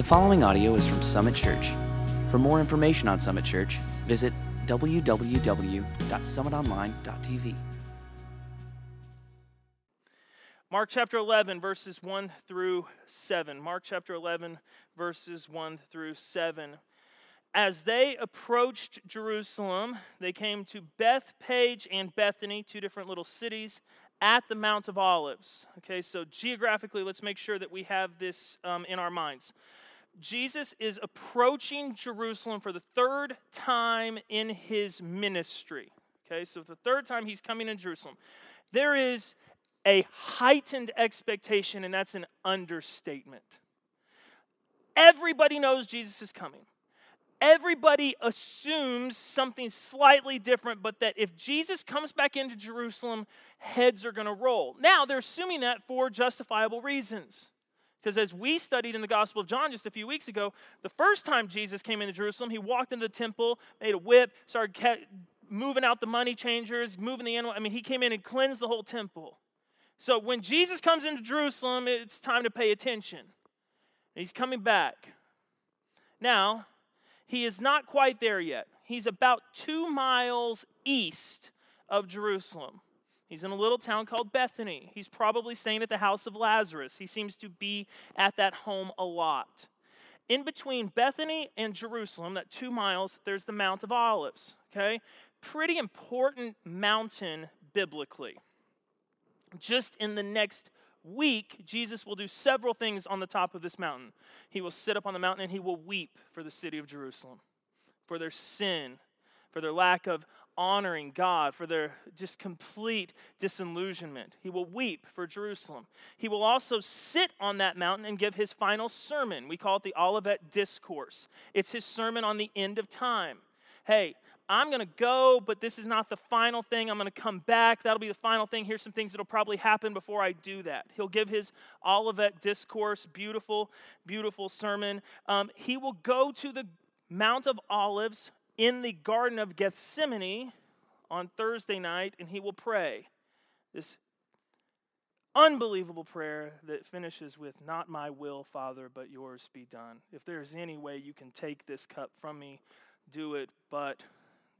The following audio is from Summit Church. For more information on Summit Church, visit www.summitonline.tv. Mark chapter 11, verses 1 through 7. Mark chapter 11, verses 1 through 7. As they approached Jerusalem, they came to Bethphage and Bethany, two different little cities, at the Mount of Olives. Okay, so geographically, let's make sure that we have this um, in our minds. Jesus is approaching Jerusalem for the third time in his ministry. Okay, so the third time he's coming in Jerusalem. There is a heightened expectation, and that's an understatement. Everybody knows Jesus is coming. Everybody assumes something slightly different, but that if Jesus comes back into Jerusalem, heads are going to roll. Now, they're assuming that for justifiable reasons. Because as we studied in the Gospel of John just a few weeks ago, the first time Jesus came into Jerusalem, he walked into the temple, made a whip, started moving out the money changers, moving the animal. I mean, he came in and cleansed the whole temple. So when Jesus comes into Jerusalem, it's time to pay attention. He's coming back. Now, he is not quite there yet. He's about two miles east of Jerusalem. He's in a little town called Bethany. He's probably staying at the house of Lazarus. He seems to be at that home a lot. In between Bethany and Jerusalem, that two miles, there's the Mount of Olives. Okay? Pretty important mountain biblically. Just in the next week, Jesus will do several things on the top of this mountain. He will sit up on the mountain and he will weep for the city of Jerusalem, for their sin, for their lack of honoring God, for their just complete disillusionment. He will weep for Jerusalem. He will also sit on that mountain and give his final sermon. We call it the Olivet Discourse. It's his sermon on the end of time. Hey, I'm going to go, but this is not the final thing. I'm going to come back. That'll be the final thing. Here's some things that'll probably happen before I do that. He'll give his Olivet discourse, beautiful, beautiful sermon. Um, he will go to the Mount of Olives in the Garden of Gethsemane on Thursday night, and he will pray this unbelievable prayer that finishes with, Not my will, Father, but yours be done. If there's any way you can take this cup from me, do it, but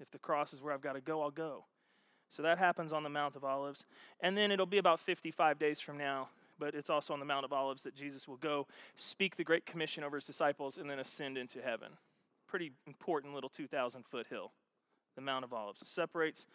if the cross is where I've got to go, I'll go. So that happens on the Mount of Olives. And then it'll be about 55 days from now, but it's also on the Mount of Olives that Jesus will go speak the Great Commission over his disciples and then ascend into heaven pretty important little 2,000 foot hill, the Mount of Olives. It separates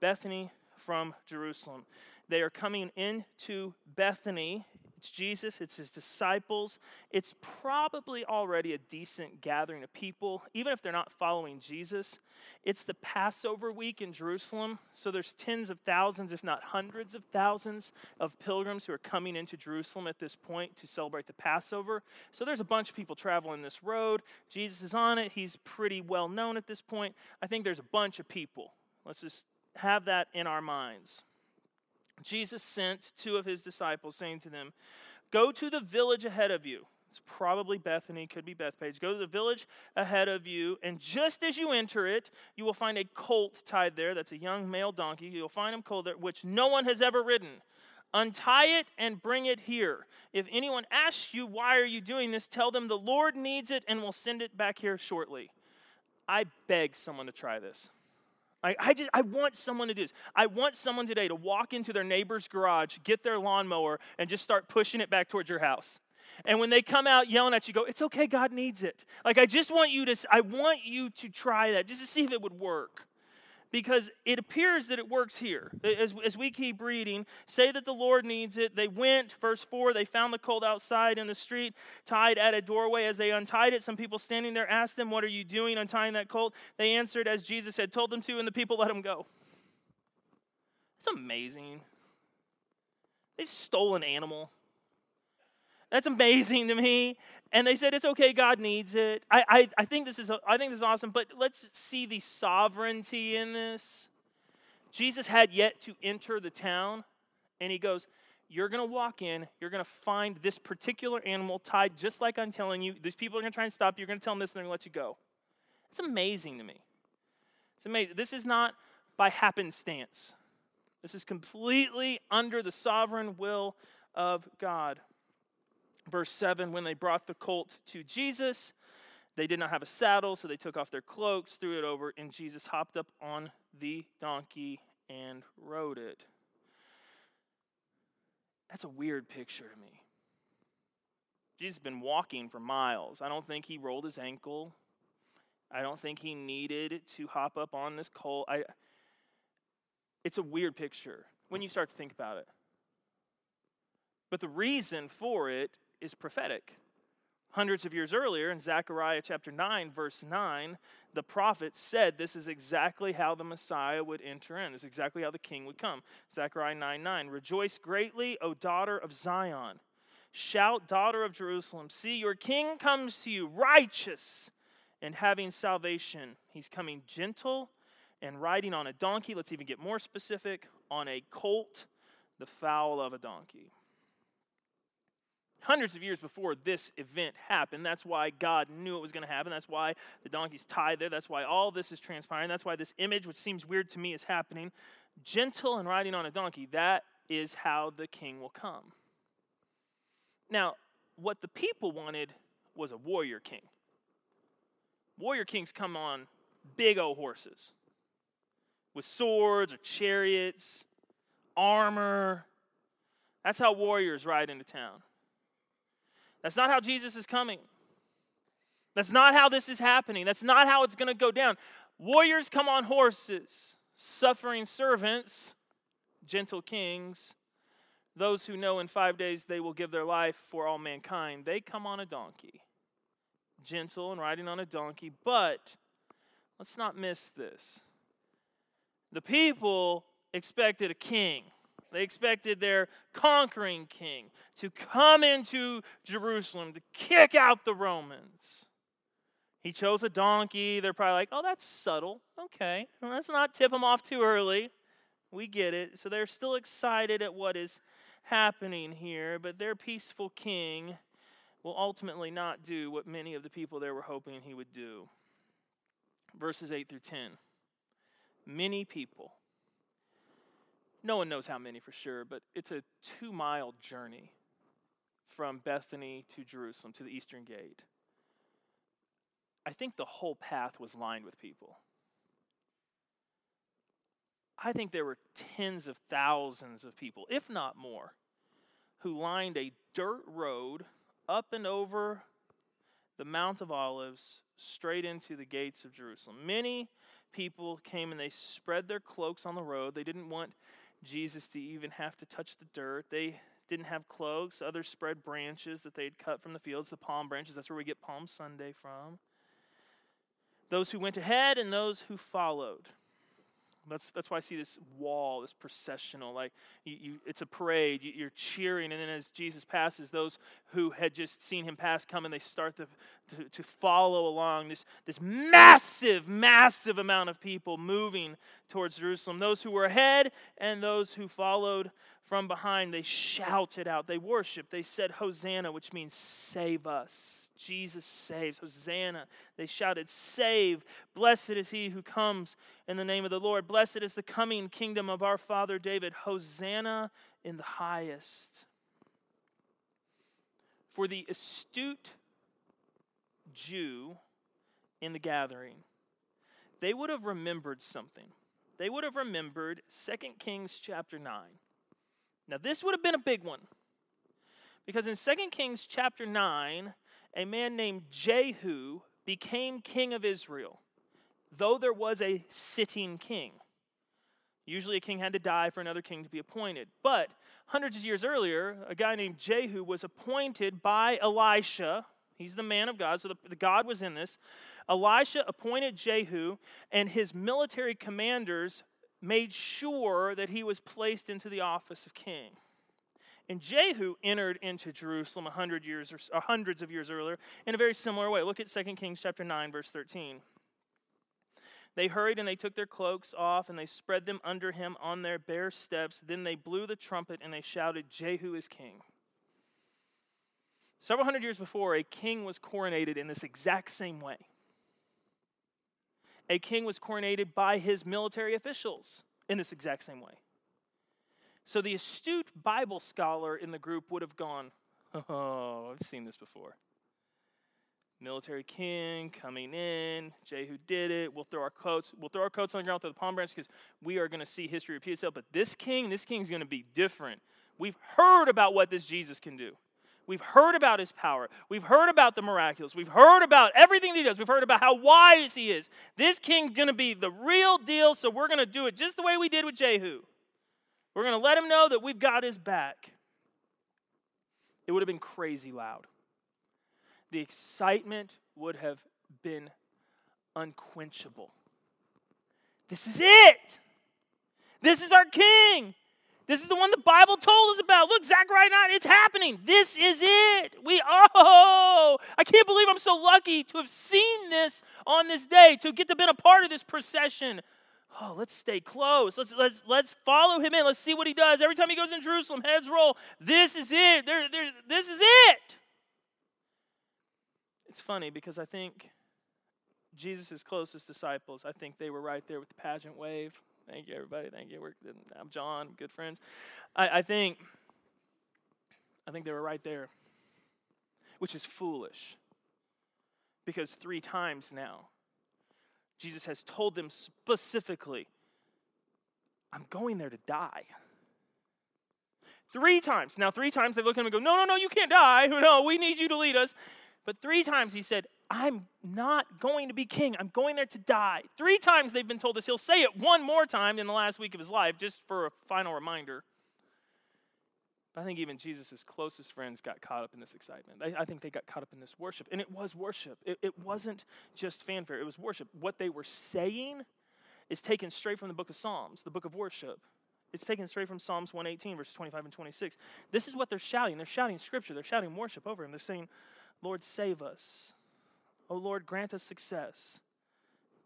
Bethany from Jerusalem. They are coming into Bethany it's Jesus, it's his disciples. It's probably already a decent gathering of people, even if they're not following Jesus. It's the Passover week in Jerusalem, so there's tens of thousands, if not hundreds of thousands, of pilgrims who are coming into Jerusalem at this point to celebrate the Passover. So there's a bunch of people traveling this road. Jesus is on it, he's pretty well known at this point. I think there's a bunch of people. Let's just have that in our minds. Jesus sent two of his disciples, saying to them, Go to the village ahead of you. It's probably Bethany, could be Bethphage. Go to the village ahead of you, and just as you enter it, you will find a colt tied there. That's a young male donkey. You'll find him colt there, which no one has ever ridden. Untie it and bring it here. If anyone asks you, Why are you doing this? tell them the Lord needs it and will send it back here shortly. I beg someone to try this. I, I just I want someone to do this. I want someone today to walk into their neighbor's garage, get their lawnmower, and just start pushing it back towards your house. And when they come out yelling at you, go, "It's okay, God needs it." Like I just want you to I want you to try that just to see if it would work because it appears that it works here. As, as we keep reading, say that the Lord needs it. They went, verse 4, they found the colt outside in the street, tied at a doorway. As they untied it, some people standing there asked them, What are you doing untying that colt? They answered as Jesus had told them to, and the people let him go. It's amazing. They stole an animal. That's amazing to me. And they said, it's okay, God needs it. I, I, I, think this is, I think this is awesome, but let's see the sovereignty in this. Jesus had yet to enter the town, and he goes, You're going to walk in, you're going to find this particular animal tied just like I'm telling you. These people are going to try and stop you. You're going to tell them this, and they're going to let you go. It's amazing to me. It's amazing. This is not by happenstance, this is completely under the sovereign will of God. Verse 7 When they brought the colt to Jesus, they did not have a saddle, so they took off their cloaks, threw it over, and Jesus hopped up on the donkey and rode it. That's a weird picture to me. Jesus has been walking for miles. I don't think he rolled his ankle. I don't think he needed to hop up on this colt. I, it's a weird picture when you start to think about it. But the reason for it is prophetic. Hundreds of years earlier, in Zechariah chapter 9, verse 9, the prophet said this is exactly how the Messiah would enter in. This is exactly how the king would come. Zechariah 9 9. Rejoice greatly, O daughter of Zion. Shout, daughter of Jerusalem. See, your king comes to you, righteous and having salvation. He's coming gentle and riding on a donkey. Let's even get more specific on a colt, the foal of a donkey hundreds of years before this event happened. That's why God knew it was going to happen. That's why the donkey's tied there. That's why all this is transpiring. That's why this image, which seems weird to me, is happening. Gentle and riding on a donkey, that is how the king will come. Now, what the people wanted was a warrior king. Warrior kings come on big old horses with swords or chariots, armor. That's how warriors ride into town. That's not how Jesus is coming. That's not how this is happening. That's not how it's going to go down. Warriors come on horses, suffering servants, gentle kings, those who know in five days they will give their life for all mankind, they come on a donkey. Gentle and riding on a donkey, but let's not miss this. The people expected a king. They expected their conquering king to come into Jerusalem to kick out the Romans. He chose a donkey. They're probably like, oh, that's subtle. Okay, well, let's not tip him off too early. We get it. So they're still excited at what is happening here, but their peaceful king will ultimately not do what many of the people there were hoping he would do. Verses 8 through 10. Many people no one knows how many for sure, but it's a two mile journey from Bethany to Jerusalem to the eastern gate. I think the whole path was lined with people. I think there were tens of thousands of people, if not more, who lined a dirt road up and over the Mount of Olives straight into the gates of Jerusalem. Many people came and they spread their cloaks on the road. They didn't want Jesus to even have to touch the dirt. They didn't have cloaks. Others spread branches that they'd cut from the fields, the palm branches. That's where we get Palm Sunday from. Those who went ahead and those who followed. That's, that's why I see this wall, this processional. Like you, you, it's a parade. You, are cheering, and then as Jesus passes, those who had just seen him pass come and they start to, to, to follow along. This, this massive, massive amount of people moving towards Jerusalem. Those who were ahead and those who followed from behind, they shouted out. They worshiped. They said, Hosanna, which means save us. Jesus saves. Hosanna. They shouted, Save. Blessed is he who comes in the name of the Lord. Blessed is the coming kingdom of our father David. Hosanna in the highest. For the astute Jew in the gathering, they would have remembered something. They would have remembered 2 Kings chapter 9. Now, this would have been a big one. Because in 2 Kings chapter 9, a man named Jehu became king of Israel, though there was a sitting king. Usually, a king had to die for another king to be appointed. But hundreds of years earlier, a guy named Jehu was appointed by Elisha. He's the man of God, so the, the God was in this. Elisha appointed Jehu, and his military commanders made sure that he was placed into the office of king. And Jehu entered into Jerusalem a hundred years or, or hundreds of years earlier in a very similar way. Look at 2 Kings chapter 9, verse 13. They hurried and they took their cloaks off and they spread them under him on their bare steps. Then they blew the trumpet and they shouted, Jehu is king. Several hundred years before, a king was coronated in this exact same way. A king was coronated by his military officials in this exact same way. So the astute Bible scholar in the group would have gone, Oh, I've seen this before. Military king coming in. Jehu did it. We'll throw our coats. We'll throw our coats on the ground, throw the palm branch because we are going to see history repeat itself. But this king, this king is going to be different. We've heard about what this Jesus can do. We've heard about his power. We've heard about the miraculous. We've heard about everything that he does. We've heard about how wise he is. This king's going to be the real deal, so we're going to do it just the way we did with Jehu. We're going to let him know that we've got his back. It would have been crazy loud. The excitement would have been unquenchable. This is it. This is our king. This is the one the Bible told us about. Look, Zechariah 9, it's happening. This is it. We, oh, I can't believe I'm so lucky to have seen this on this day, to get to be a part of this procession. Oh, let's stay close. Let's, let's, let's follow him in. Let's see what he does. Every time he goes in Jerusalem, heads roll. This is it. This is it. It's funny because I think Jesus' closest disciples, I think they were right there with the pageant wave. Thank you, everybody. Thank you. We're, I'm John, good friends. I, I think, I think they were right there, which is foolish, because three times now, Jesus has told them specifically, "I'm going there to die." Three times. Now, three times they look at him and go, No, no, no, you can't die. No, we need you to lead us. But three times he said, I'm not going to be king. I'm going there to die. Three times they've been told this. He'll say it one more time in the last week of his life, just for a final reminder. But I think even Jesus' closest friends got caught up in this excitement. I, I think they got caught up in this worship. And it was worship, it, it wasn't just fanfare, it was worship. What they were saying is taken straight from the book of Psalms, the book of worship. It's taken straight from Psalms 118, verses 25 and 26. This is what they're shouting. They're shouting scripture, they're shouting worship over him. They're saying, Lord, save us. Oh Lord, grant us success.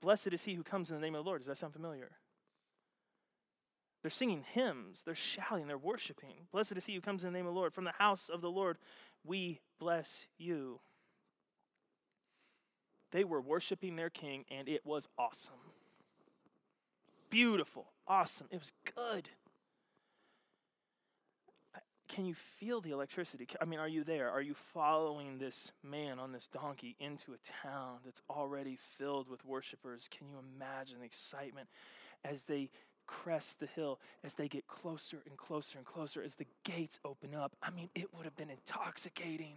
Blessed is he who comes in the name of the Lord. Does that sound familiar? They're singing hymns, they're shouting, they're worshiping. Blessed is he who comes in the name of the Lord. From the house of the Lord, we bless you. They were worshiping their king, and it was awesome. Beautiful, awesome. It was good can you feel the electricity? I mean, are you there? Are you following this man on this donkey into a town that's already filled with worshipers? Can you imagine the excitement as they crest the hill, as they get closer and closer and closer, as the gates open up? I mean, it would have been intoxicating.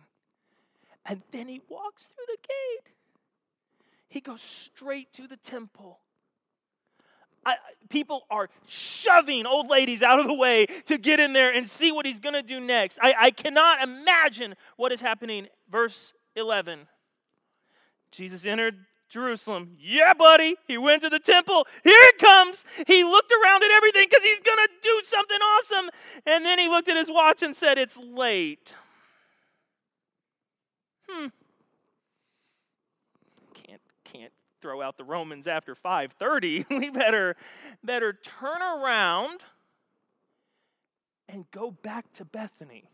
And then he walks through the gate. He goes straight to the temple. I, people are shoving old ladies out of the way to get in there and see what he's going to do next. I, I cannot imagine what is happening. Verse 11 Jesus entered Jerusalem. Yeah, buddy. He went to the temple. Here it comes. He looked around at everything because he's going to do something awesome. And then he looked at his watch and said, It's late. Hmm. Can't, can't throw out the Romans after 5:30. we better better turn around and go back to Bethany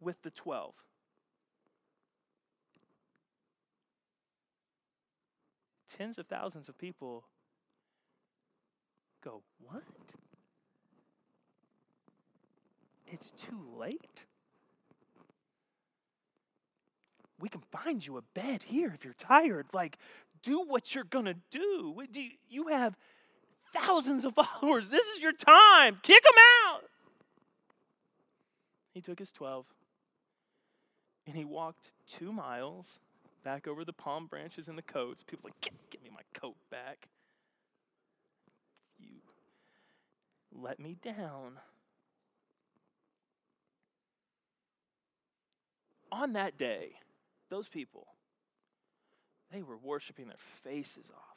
with the 12. Tens of thousands of people go, "What? It's too late?" We can find you a bed here if you're tired. Like, do what you're going to do. You have thousands of followers. This is your time. Kick them out. He took his 12 and he walked two miles back over the palm branches and the coats. People like, get, get me my coat back. You let me down. On that day, those people, they were worshiping their faces off.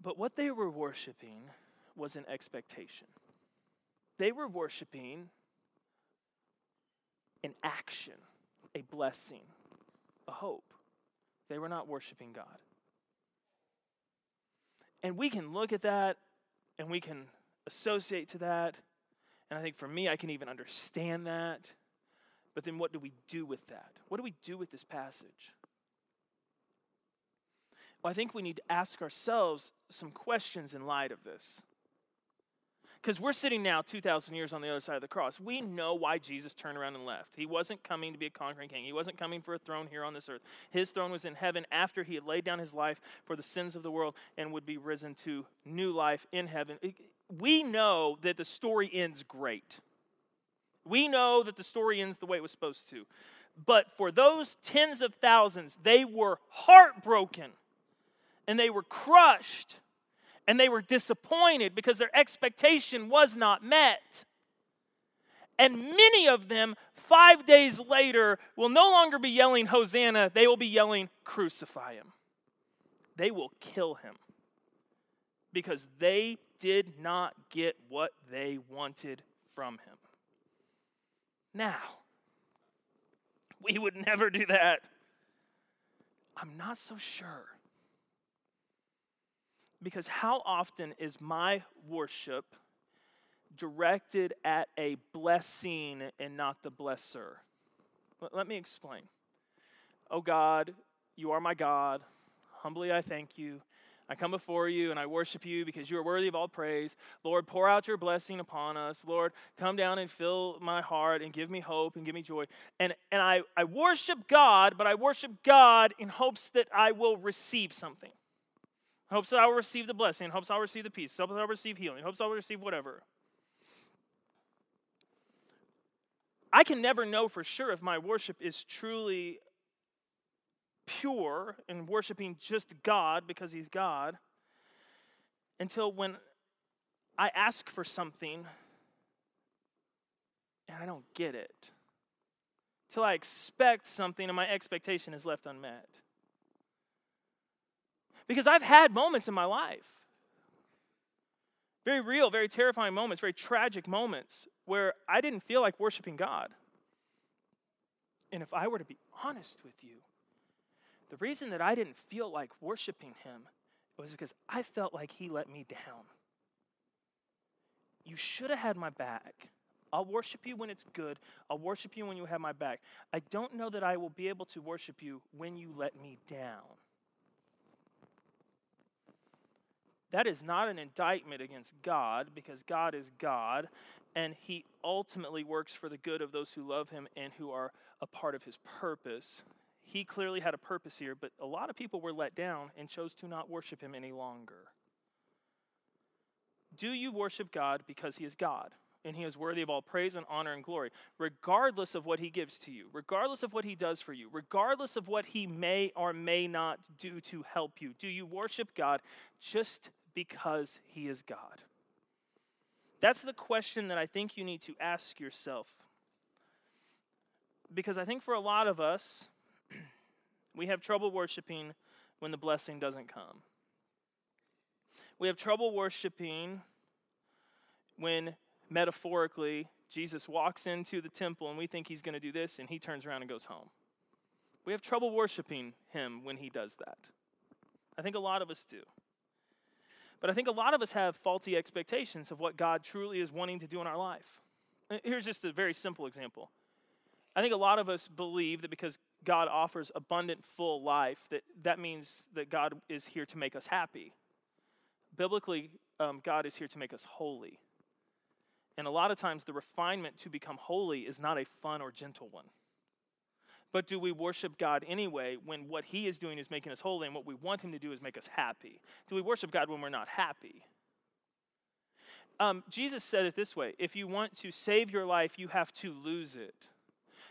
But what they were worshiping was an expectation. They were worshiping an action, a blessing, a hope. They were not worshiping God. And we can look at that and we can associate to that. And I think for me, I can even understand that. But then what do we do with that? What do we do with this passage? Well, I think we need to ask ourselves some questions in light of this. because we're sitting now 2,000 years on the other side of the cross. We know why Jesus turned around and left. He wasn't coming to be a conquering king, he wasn't coming for a throne here on this earth. His throne was in heaven after he had laid down his life for the sins of the world and would be risen to new life in heaven. We know that the story ends great. We know that the story ends the way it was supposed to. But for those tens of thousands, they were heartbroken and they were crushed and they were disappointed because their expectation was not met. And many of them, five days later, will no longer be yelling, Hosanna, they will be yelling, Crucify him. They will kill him because they did not get what they wanted from him. Now, we would never do that. I'm not so sure. Because how often is my worship directed at a blessing and not the blesser? Let me explain. Oh God, you are my God. Humbly I thank you. I come before you and I worship you because you are worthy of all praise. Lord, pour out your blessing upon us. Lord, come down and fill my heart and give me hope and give me joy. And, and I, I worship God, but I worship God in hopes that I will receive something hopes that I will receive the blessing, hopes I'll receive the peace, hopes I'll receive healing, hopes I'll receive whatever. I can never know for sure if my worship is truly pure and worshiping just God because He's God until when I ask for something and I don't get it. Till I expect something and my expectation is left unmet. Because I've had moments in my life, very real, very terrifying moments, very tragic moments, where I didn't feel like worshiping God. And if I were to be honest with you, the reason that I didn't feel like worshiping Him was because I felt like He let me down. You should have had my back. I'll worship you when it's good. I'll worship you when you have my back. I don't know that I will be able to worship you when you let me down. That is not an indictment against God because God is God and He ultimately works for the good of those who love Him and who are a part of His purpose. He clearly had a purpose here, but a lot of people were let down and chose to not worship Him any longer. Do you worship God because He is God? and he is worthy of all praise and honor and glory, regardless of what he gives to you, regardless of what he does for you, regardless of what he may or may not do to help you. Do you worship God just because he is God? That's the question that I think you need to ask yourself. Because I think for a lot of us, we have trouble worshiping when the blessing doesn't come. We have trouble worshiping when, metaphorically, Jesus walks into the temple and we think he's going to do this and he turns around and goes home. We have trouble worshiping him when he does that. I think a lot of us do. But I think a lot of us have faulty expectations of what God truly is wanting to do in our life. Uh, here's just a very simple example. I think a lot of us believe that because God offers abundant, full life, that that means that God is here to make us happy. Biblically, um, God is here to make us holy. And a lot of times, the refinement to become holy is not a fun or gentle one. But do we worship God anyway when what He is doing is making us holy and what we want Him to do is make us happy? Do we worship God when we're not happy? Um, Jesus said it this way if you want to save your life, you have to lose it.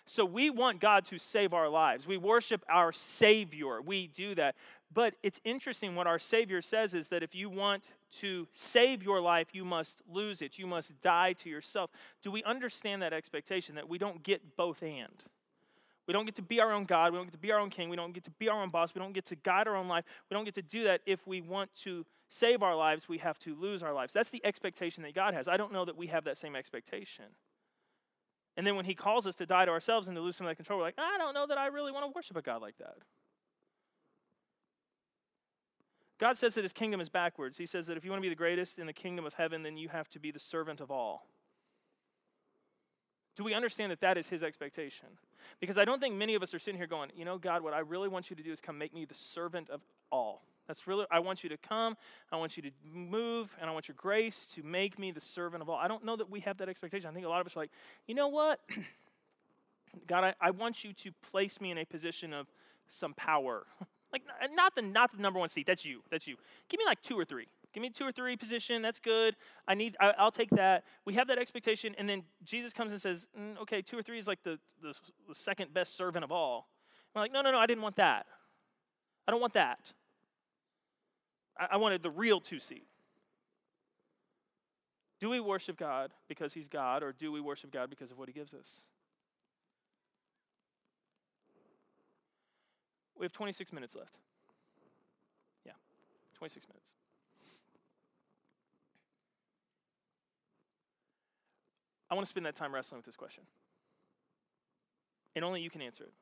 So we want God to save our lives. We worship our Savior. We do that. But it's interesting what our Savior says is that if you want to save your life, you must lose it. You must die to yourself. Do we understand that expectation that we don't get both and? We don't get to be our own God. We don't get to be our own king. We don't get to be our own boss. We don't get to guide our own life. We don't get to do that if we want to save our lives, we have to lose our lives. That's the expectation that God has. I don't know that we have that same expectation. And then when He calls us to die to ourselves and to lose some of that control, we're like, I don't know that I really want to worship a God like that. God says that His kingdom is backwards. He says that if you want to be the greatest in the kingdom of heaven, then you have to be the servant of all. Do we understand that that is his expectation? Because I don't think many of us are sitting here going, you know, God, what I really want you to do is come make me the servant of all. That's really, I want you to come, I want you to move, and I want your grace to make me the servant of all. I don't know that we have that expectation. I think a lot of us are like, you know what? God, I, I want you to place me in a position of some power. like, not the, not the number one seat. That's you. That's you. Give me like two or three. Give me two or three position. That's good. I need. I, will take that. We have that expectation, and then Jesus comes and says, mm, "Okay, two or three is like the, the, the second best servant of all." We're like, "No, no, no. I didn't want that. I don't want that. I, wanted the real two seat." Do we worship God because He's God, or do we worship God because of what He gives us? We have 26 minutes left. Yeah, 26 minutes. I want to spend that time wrestling with this question. And only you can answer it.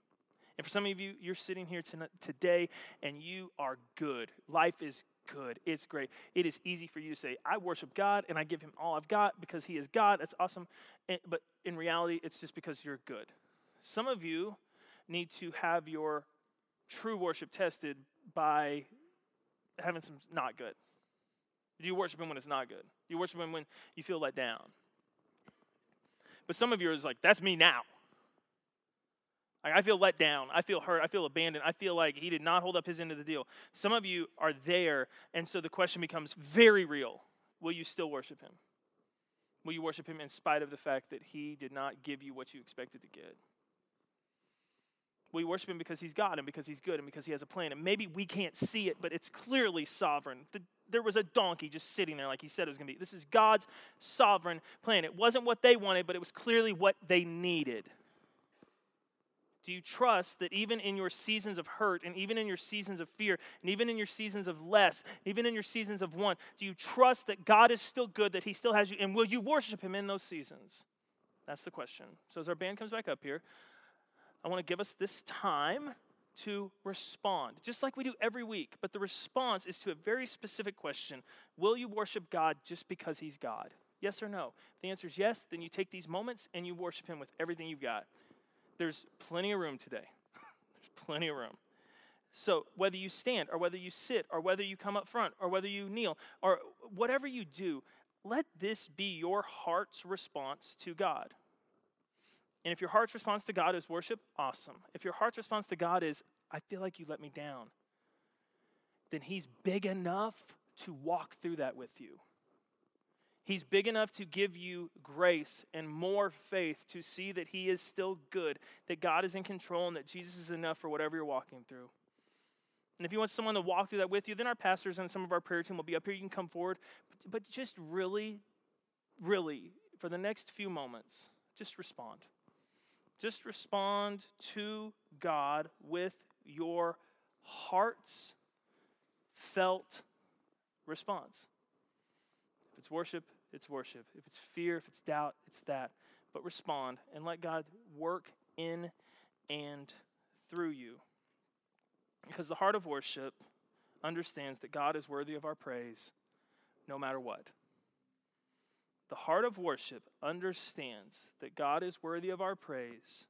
And for some of you, you're sitting here today and you are good. Life is good. It's great. It is easy for you to say, I worship God and I give him all I've got because he is God. That's awesome. But in reality, it's just because you're good. Some of you need to have your true worship tested by having some not good. Do you worship him when it's not good? Do you worship him when you feel let down? But some of you is like, that's me now. I feel let down. I feel hurt. I feel abandoned. I feel like he did not hold up his end of the deal. Some of you are there, and so the question becomes very real. Will you still worship him? Will you worship him in spite of the fact that he did not give you what you expected to get? We worship him because he's God and because he's good and because he has a plan. And maybe we can't see it, but it's clearly sovereign. The, there was a donkey just sitting there like he said it was going to be. This is God's sovereign plan. It wasn't what they wanted, but it was clearly what they needed. Do you trust that even in your seasons of hurt, and even in your seasons of fear, and even in your seasons of less, even in your seasons of want, do you trust that God is still good, that He still has you, and will you worship Him in those seasons? That's the question. So as our band comes back up here, I want to give us this time to respond, just like we do every week. But the response is to a very specific question Will you worship God just because He's God? Yes or no? If the answer is yes, then you take these moments and you worship Him with everything you've got. There's plenty of room today. There's plenty of room. So, whether you stand or whether you sit or whether you come up front or whether you kneel or whatever you do, let this be your heart's response to God. And if your heart's response to God is worship, awesome. If your heart's response to God is, I feel like you let me down, then He's big enough to walk through that with you. He's big enough to give you grace and more faith to see that He is still good, that God is in control, and that Jesus is enough for whatever you're walking through. And if you want someone to walk through that with you, then our pastors and some of our prayer team will be up here. You can come forward. But just really, really, for the next few moments, just respond. Just respond to God with your heart's felt response. If it's worship, it's worship. If it's fear, if it's doubt, it's that. But respond and let God work in and through you. Because the heart of worship understands that God is worthy of our praise no matter what. The heart of worship understands that God is worthy of our praise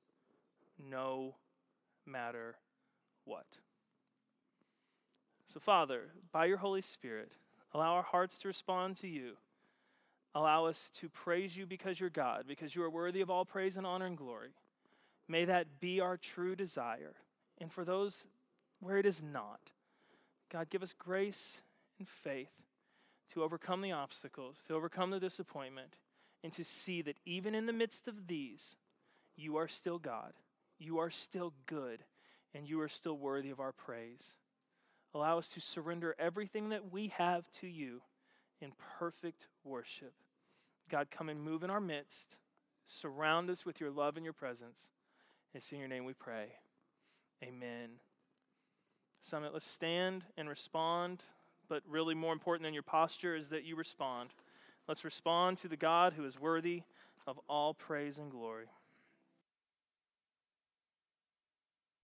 no matter what. So, Father, by your Holy Spirit, allow our hearts to respond to you. Allow us to praise you because you're God, because you are worthy of all praise and honor and glory. May that be our true desire. And for those where it is not, God, give us grace and faith to overcome the obstacles, to overcome the disappointment, and to see that even in the midst of these, you are still God, you are still good, and you are still worthy of our praise. Allow us to surrender everything that we have to you in perfect worship. God, come and move in our midst. Surround us with your love and your presence. It's in your name we pray. Amen. Summit, let's stand and respond but really more important than your posture is that you respond. Let's respond to the God who is worthy of all praise and glory.